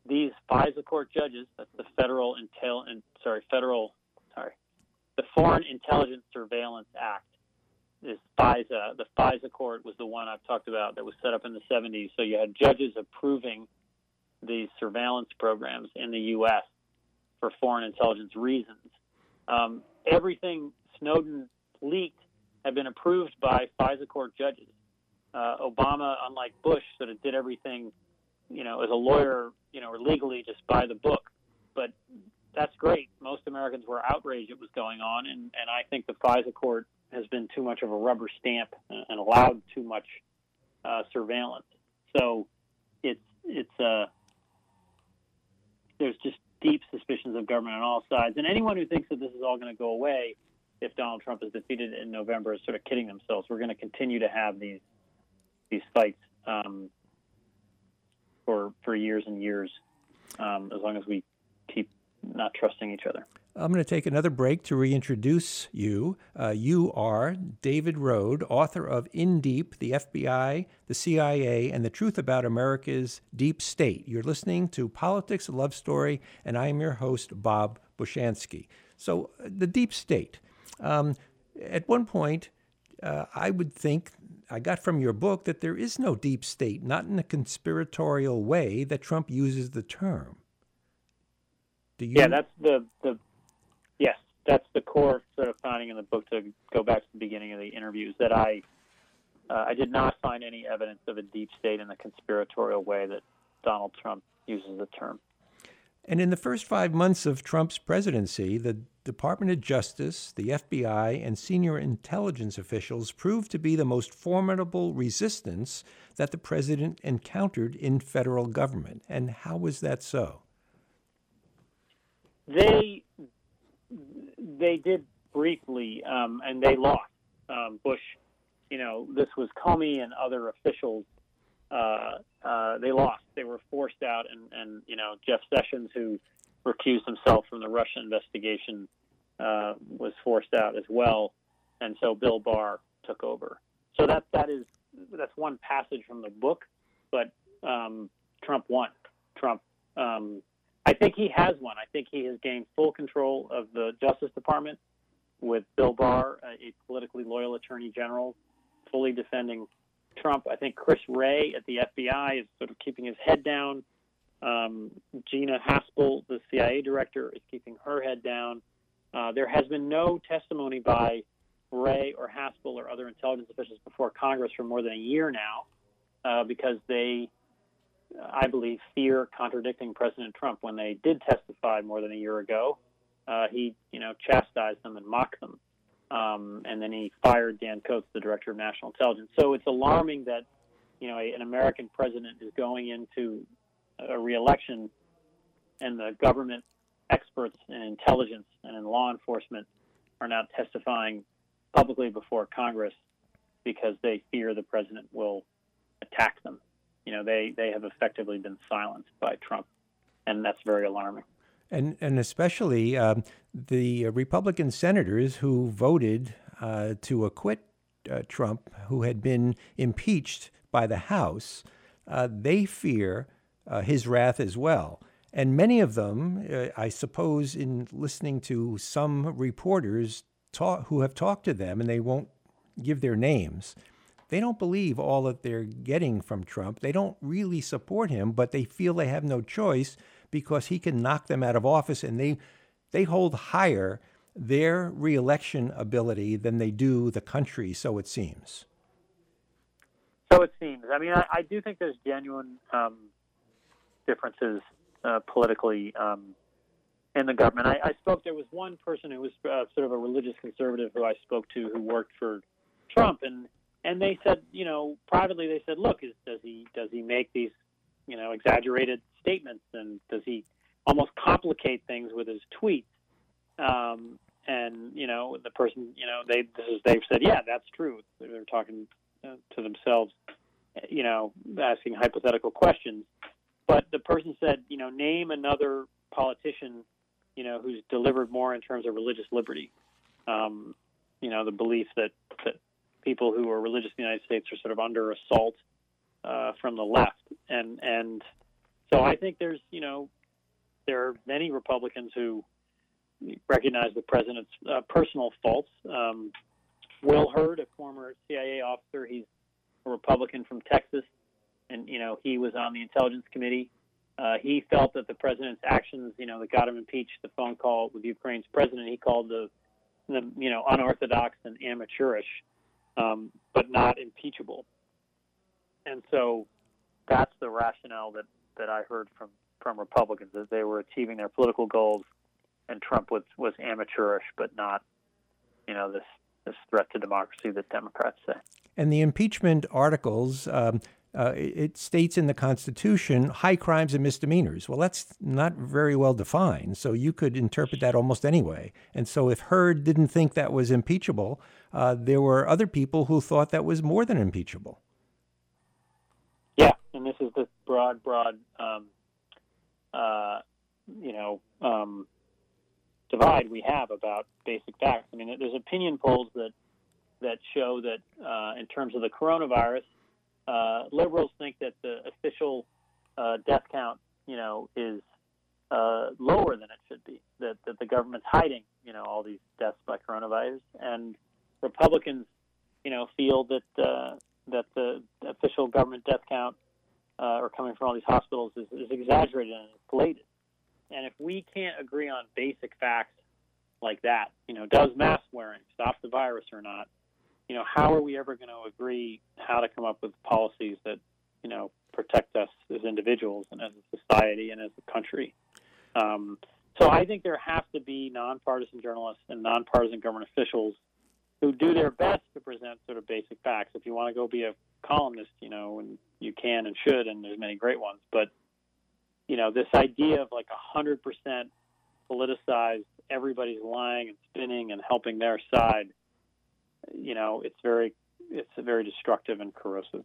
S2: these FISA court judges, that's the federal intel, and sorry, federal, sorry, the Foreign Intelligence Surveillance Act is FISA. The FISA court was the one I've talked about that was set up in the 70s. So you had judges approving these surveillance programs in the U.S. for foreign intelligence reasons. Um, everything Snowden leaked had been approved by FISA court judges. Uh, Obama, unlike Bush, sort of did everything, you know, as a lawyer, you know, or legally just by the book. But that's great. Most Americans were outraged it was going on, and, and I think the FISA court has been too much of a rubber stamp and allowed too much uh, surveillance. So it's it's uh, there's just deep suspicions of government on all sides, and anyone who thinks that this is all going to go away if Donald Trump is defeated in November is sort of kidding themselves. We're going to continue to have these these fights um, for for years and years, um, as long as we keep not trusting each other.
S1: I'm going to take another break to reintroduce you. Uh, you are David Rohde, author of In Deep, the FBI, the CIA, and the Truth About America's Deep State. You're listening to Politics, a Love Story, and I am your host, Bob Bushansky. So, uh, the deep state. Um, at one point, uh, I would think I got from your book that there is no deep state, not in a conspiratorial way that Trump uses the term.
S2: Do you? Yeah, that's the the that's the core sort of finding in the book. To go back to the beginning of the interviews, that I uh, I did not find any evidence of a deep state in the conspiratorial way that Donald Trump uses the term.
S1: And in the first five months of Trump's presidency, the Department of Justice, the FBI, and senior intelligence officials proved to be the most formidable resistance that the president encountered in federal government. And how was that so?
S2: They they did briefly, um, and they lost. Um, Bush, you know, this was Comey and other officials. Uh, uh, they lost. They were forced out, and, and you know, Jeff Sessions, who recused himself from the Russia investigation, uh, was forced out as well, and so Bill Barr took over. So that that is that's one passage from the book, but um, Trump won. Trump um, I think he has one. I think he has gained full control of the Justice Department with Bill Barr, a politically loyal attorney general, fully defending Trump. I think Chris Wray at the FBI is sort of keeping his head down. Um, Gina Haspel, the CIA director, is keeping her head down. Uh, there has been no testimony by Wray or Haspel or other intelligence officials before Congress for more than a year now uh, because they I believe, fear contradicting President Trump. When they did testify more than a year ago, uh, he, you know, chastised them and mocked them, um, and then he fired Dan Coats, the director of national intelligence. So it's alarming that, you know, a, an American president is going into a reelection, and the government experts in intelligence and in law enforcement are now testifying publicly before Congress because they fear the president will attack them you know, they, they have effectively been silenced by Trump, and that's very alarming.
S1: And, and especially um, the Republican senators who voted uh, to acquit uh, Trump, who had been impeached by the House, uh, they fear uh, his wrath as well. And many of them, uh, I suppose, in listening to some reporters talk, who have talked to them, and they won't give their names, they don't believe all that they're getting from Trump. They don't really support him, but they feel they have no choice because he can knock them out of office and they they hold higher their reelection ability than they do the country, so it seems.
S2: So it seems. I mean, I, I do think there's genuine um, differences uh, politically um, in the government. I, I, spoke. There was one person who was uh, sort of a religious conservative who I spoke to who worked for Trump, and and they said, you know, privately they said, look, is, does he does he make these, you know, exaggerated statements, and does he almost complicate things with his tweets? Um, and you know the person, you know, they this is they've said, yeah, that's true. They're talking uh, to themselves, you know, asking hypothetical questions. But the person said, you know, name another politician, you know, who's delivered more in terms of religious liberty. Um, you know, the belief that that people who are religious in the United States are sort of under assault uh, from the left, and and so I think there's, you know, there are many Republicans who recognize the president's uh, personal faults. Um, Will Hurd, a former CIA officer, he's a Republican from Texas, and you know he was on the Intelligence Committee. Uh, he felt that the president's actions, you know, that got him impeached, the phone call with Ukraine's president, he called the, the you know, unorthodox and amateurish, um, but not impeachable. And so that's the rationale that, that I heard from, from Republicans, that they were achieving their political goals, and Trump was, was amateurish, but not, you know, this, this threat to democracy that Democrats say.
S1: And the impeachment articles, um, uh, it states in the Constitution high crimes and misdemeanors. Well, that's not very well defined, so you could interpret that almost anyway. And so, if Hurd didn't think that was impeachable, uh, there were other people who thought that was more than impeachable.
S2: Yeah, and this is the broad, broad, um, uh, you know, um, divide we have about basic facts. I mean, there's opinion polls that that show that uh, in terms of the coronavirus uh, liberals think that the official uh, death count, you know, is uh, lower than it should be. That that the government's hiding, you know, all these deaths by coronavirus, and Republicans, you know, feel that uh, that the official government death count, uh, or coming from all these hospitals, is, is exaggerated and inflated. And if we can't agree on basic facts like that, you know, does mask wearing stop the virus or not? You know, how are we ever going to agree how to come up with policies that, you know, protect us as individuals and as a society and as a country? Um, so I think there have to be nonpartisan journalists and nonpartisan government officials who do their best to present sort of basic facts. If you want to go be a columnist, you know, and you can and should, and there's many great ones, but you know, this idea of like a hundred percent politicized, everybody's lying and spinning and helping their side you know, it's very it's very destructive and corrosive.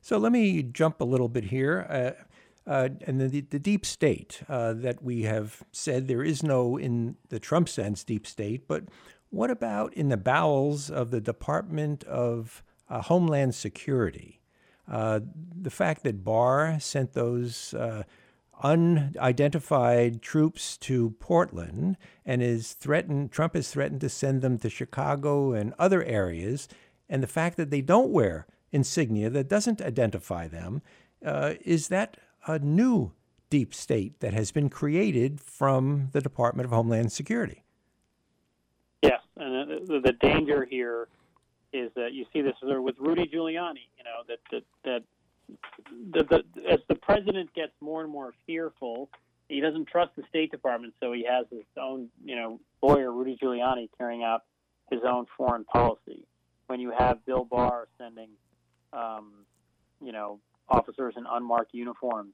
S1: So let me jump a little bit here. Uh, uh, and the, the deep state uh, that we have said there is no, in the Trump sense, deep state, but what about in the bowels of the Department of uh, Homeland Security? Uh, the fact that Barr sent those uh, unidentified troops to Portland and is threatened Trump has threatened to send them to Chicago and other areas and the fact that they don't wear insignia that doesn't identify them uh, is that a new deep state that has been created from the Department of Homeland Security.
S2: Yes, and the, the danger here is that you see this with Rudy Giuliani. You know that that, that the, the, as the president gets more and more fearful, he doesn't trust the State Department, so he has his own, you know, lawyer Rudy Giuliani carrying out his own foreign policy. When you have Bill Barr sending, um, you know, officers in unmarked uniforms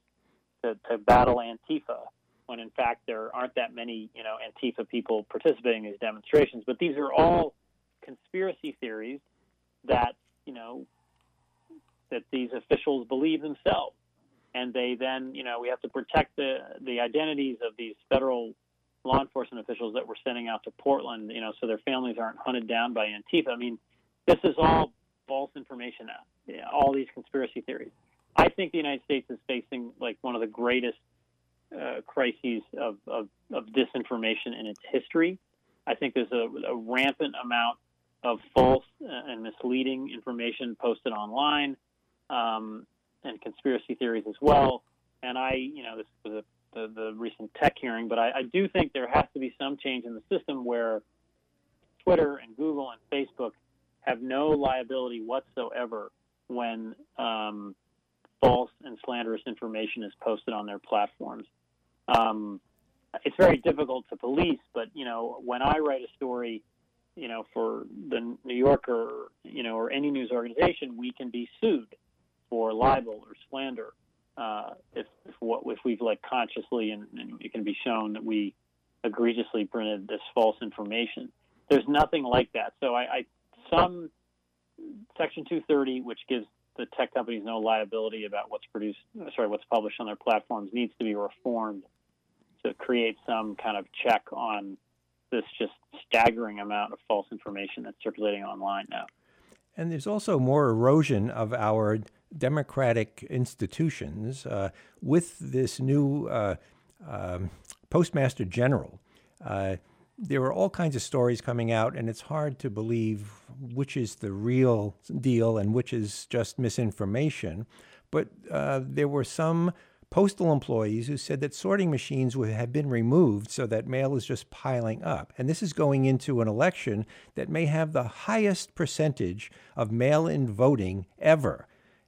S2: to, to battle Antifa, when in fact there aren't that many, you know, Antifa people participating in these demonstrations. But these are all conspiracy theories that, you know, that these officials believe themselves. And they then, you know, we have to protect the, the identities of these federal law enforcement officials that we're sending out to Portland, you know, so their families aren't hunted down by Antifa. I mean, this is all false information now, all these conspiracy theories. I think the United States is facing like one of the greatest uh, crises of, of, of, disinformation in its history. I think there's a, a rampant amount of false and misleading information posted online um, and conspiracy theories as well. And I, you know, this was a, the, the recent tech hearing, but I, I do think there has to be some change in the system where Twitter and Google and Facebook have no liability whatsoever when um, false and slanderous information is posted on their platforms. Um, it's very difficult to police, but you know, when I write a story, you know, for the New Yorker, you know, or any news organization, we can be sued for libel or slander uh, if if, what, if we've like consciously and, and, it can be shown that we egregiously printed this false information. there's nothing like that. So I, I some Section 230, which gives the tech companies no liability about what's produced, sorry, what's published on their platforms, needs to be reformed to create some kind of check on this just staggering amount of false information that's circulating online now.
S1: And there's also more erosion of our democratic institutions uh, with this new uh, um, postmaster general. Uh, there are all kinds of stories coming out, and it's hard to believe which is the real deal and which is just misinformation. But uh, there were some postal employees who said that sorting machines would have been removed so that mail is just piling up. And this is going into an election that may have the highest percentage of mail in voting ever.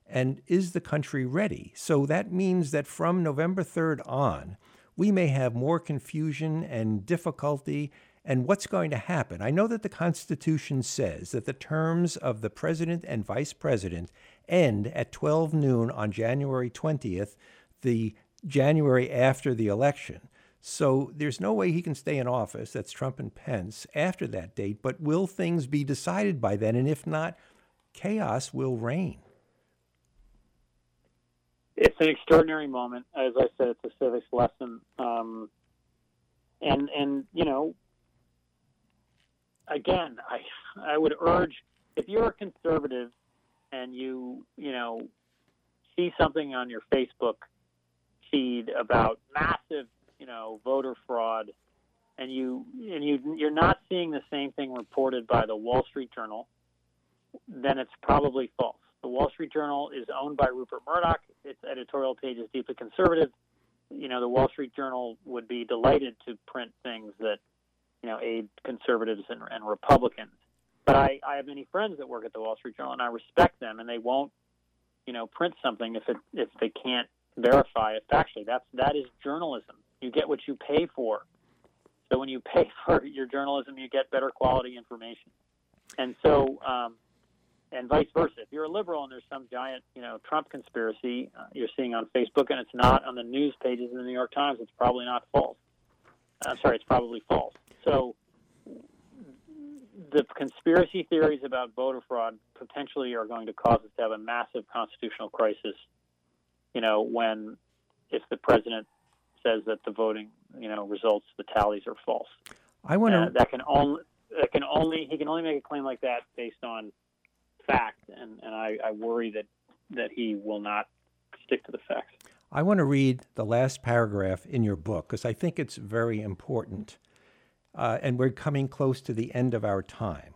S1: And is the country ready? So that means that from November 3rd on, we may have more confusion and difficulty. And what's going to happen? I know that the Constitution says that the terms of the president and vice president end at 12 noon on January 20th, the January after the election. So there's no way he can stay in office, that's Trump and Pence, after that date. But will things be decided by then? And if not, chaos will reign
S2: it's an extraordinary moment. As I said, it's a civics lesson. Um, and and you know, again, I I would urge if you're a conservative and you you know see something on your Facebook feed about massive you know voter fraud, and you and you you're not seeing the same thing reported by the Wall Street Journal, then it's probably false. The Wall Street Journal is owned by Rupert Murdoch. Its editorial page is deeply conservative. You know, the Wall Street Journal would be delighted to print things that, you know, aid conservatives and, and Republicans. But I, I have many friends that work at the Wall Street Journal, and I respect them, and they won't, you know, print something if it if they can't verify it factually. That's that is journalism. You get what you pay for. So when you pay for your journalism, you get better quality information. And so, um, and vice versa. If you're a liberal and there's some giant, you know, Trump conspiracy uh, you're seeing on Facebook and it's not on the news pages in the New York Times, it's probably not false. I'm sorry, it's probably false. So the conspiracy theories about voter fraud potentially are going to cause us to have a massive constitutional crisis. You know, when if the president says that the voting, you know, results, the tallies are false.
S1: I want to.
S2: Uh, that can only that can only he can only make a claim like that based on fact, and, and I, I worry that, that he will not stick to the facts.
S1: I want to read the last paragraph in your book because I think it's very important. Uh, and we're coming close to the end of our time.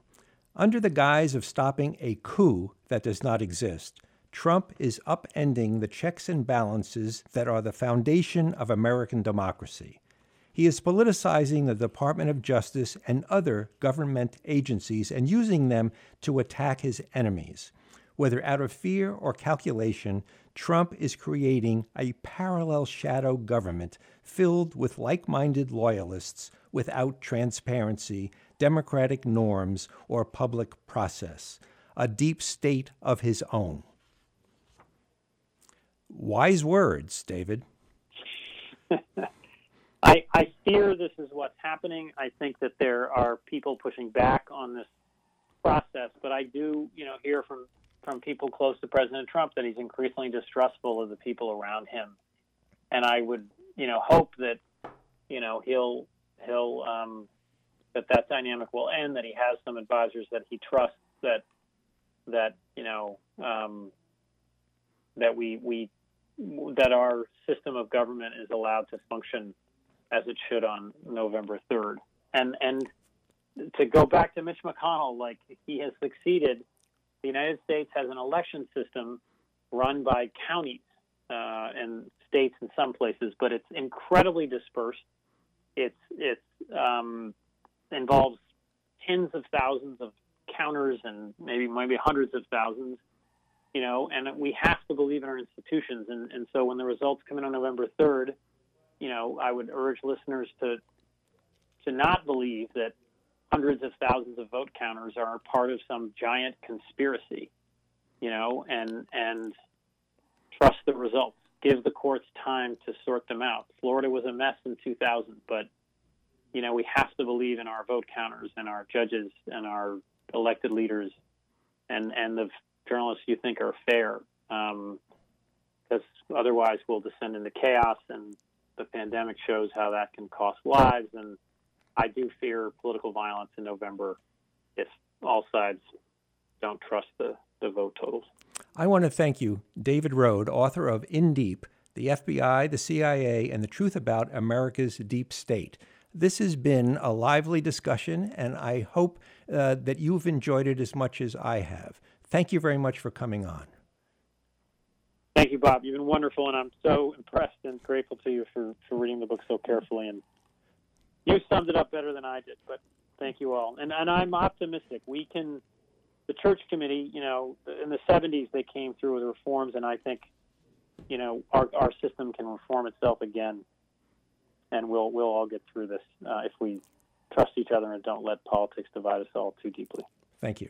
S1: Under the guise of stopping a coup that does not exist, Trump is upending the checks and balances that are the foundation of American democracy. He is politicizing the Department of Justice and other government agencies and using them to attack his enemies. Whether out of fear or calculation, Trump is creating a parallel shadow government filled with like minded loyalists without transparency, democratic norms, or public process, a deep state of his own. Wise words, David.
S2: I, I fear this is what's happening. I think that there are people pushing back on this process, but I do, you know, hear from from people close to President Trump that he's increasingly distrustful of the people around him, and I would, you know, hope that, you know, he'll he'll um, that that dynamic will end. That he has some advisors that he trusts. That that you know um, that we we that our system of government is allowed to function as it should on November 3rd. And and to go back to Mitch McConnell, like he has succeeded. The United States has an election system run by counties uh, and states in some places, but it's incredibly dispersed. It's it um, involves tens of thousands of counters and maybe maybe hundreds of thousands you know, and we have to believe in our institutions. And, and so when the results come in on November 3rd, you know, I would urge listeners to to not believe that hundreds of thousands of vote counters are part of some giant conspiracy, you know, and and trust the results. Give the courts time to sort them out. Florida was a mess in 2000, but you know, we have to believe in our vote counters and our judges and our elected leaders and, and the journalists you think are fair. Um, because otherwise we'll descend into chaos and the pandemic shows how that can cost lives and I do fear political violence in November if all sides don't trust the, the vote totals.
S1: I want to thank you, David Rohde, author of In Deep The FBI, the CIA, and the Truth About America's Deep State. This has been a lively discussion, and I hope uh, that you've enjoyed it as much as I have. Thank you very much for coming on.
S2: Thank you, Bob. You've been wonderful, and I'm so impressed and grateful to you for, for reading the book so carefully. And you summed it up better than I did, but thank you all. And, and I'm optimistic. We can, the church committee, you know, in the 70s, they came through with reforms, and I think, you know, our, our system can reform itself again and we'll we'll all get through this uh, if we trust each other and don't let politics divide us all too deeply.
S1: Thank you.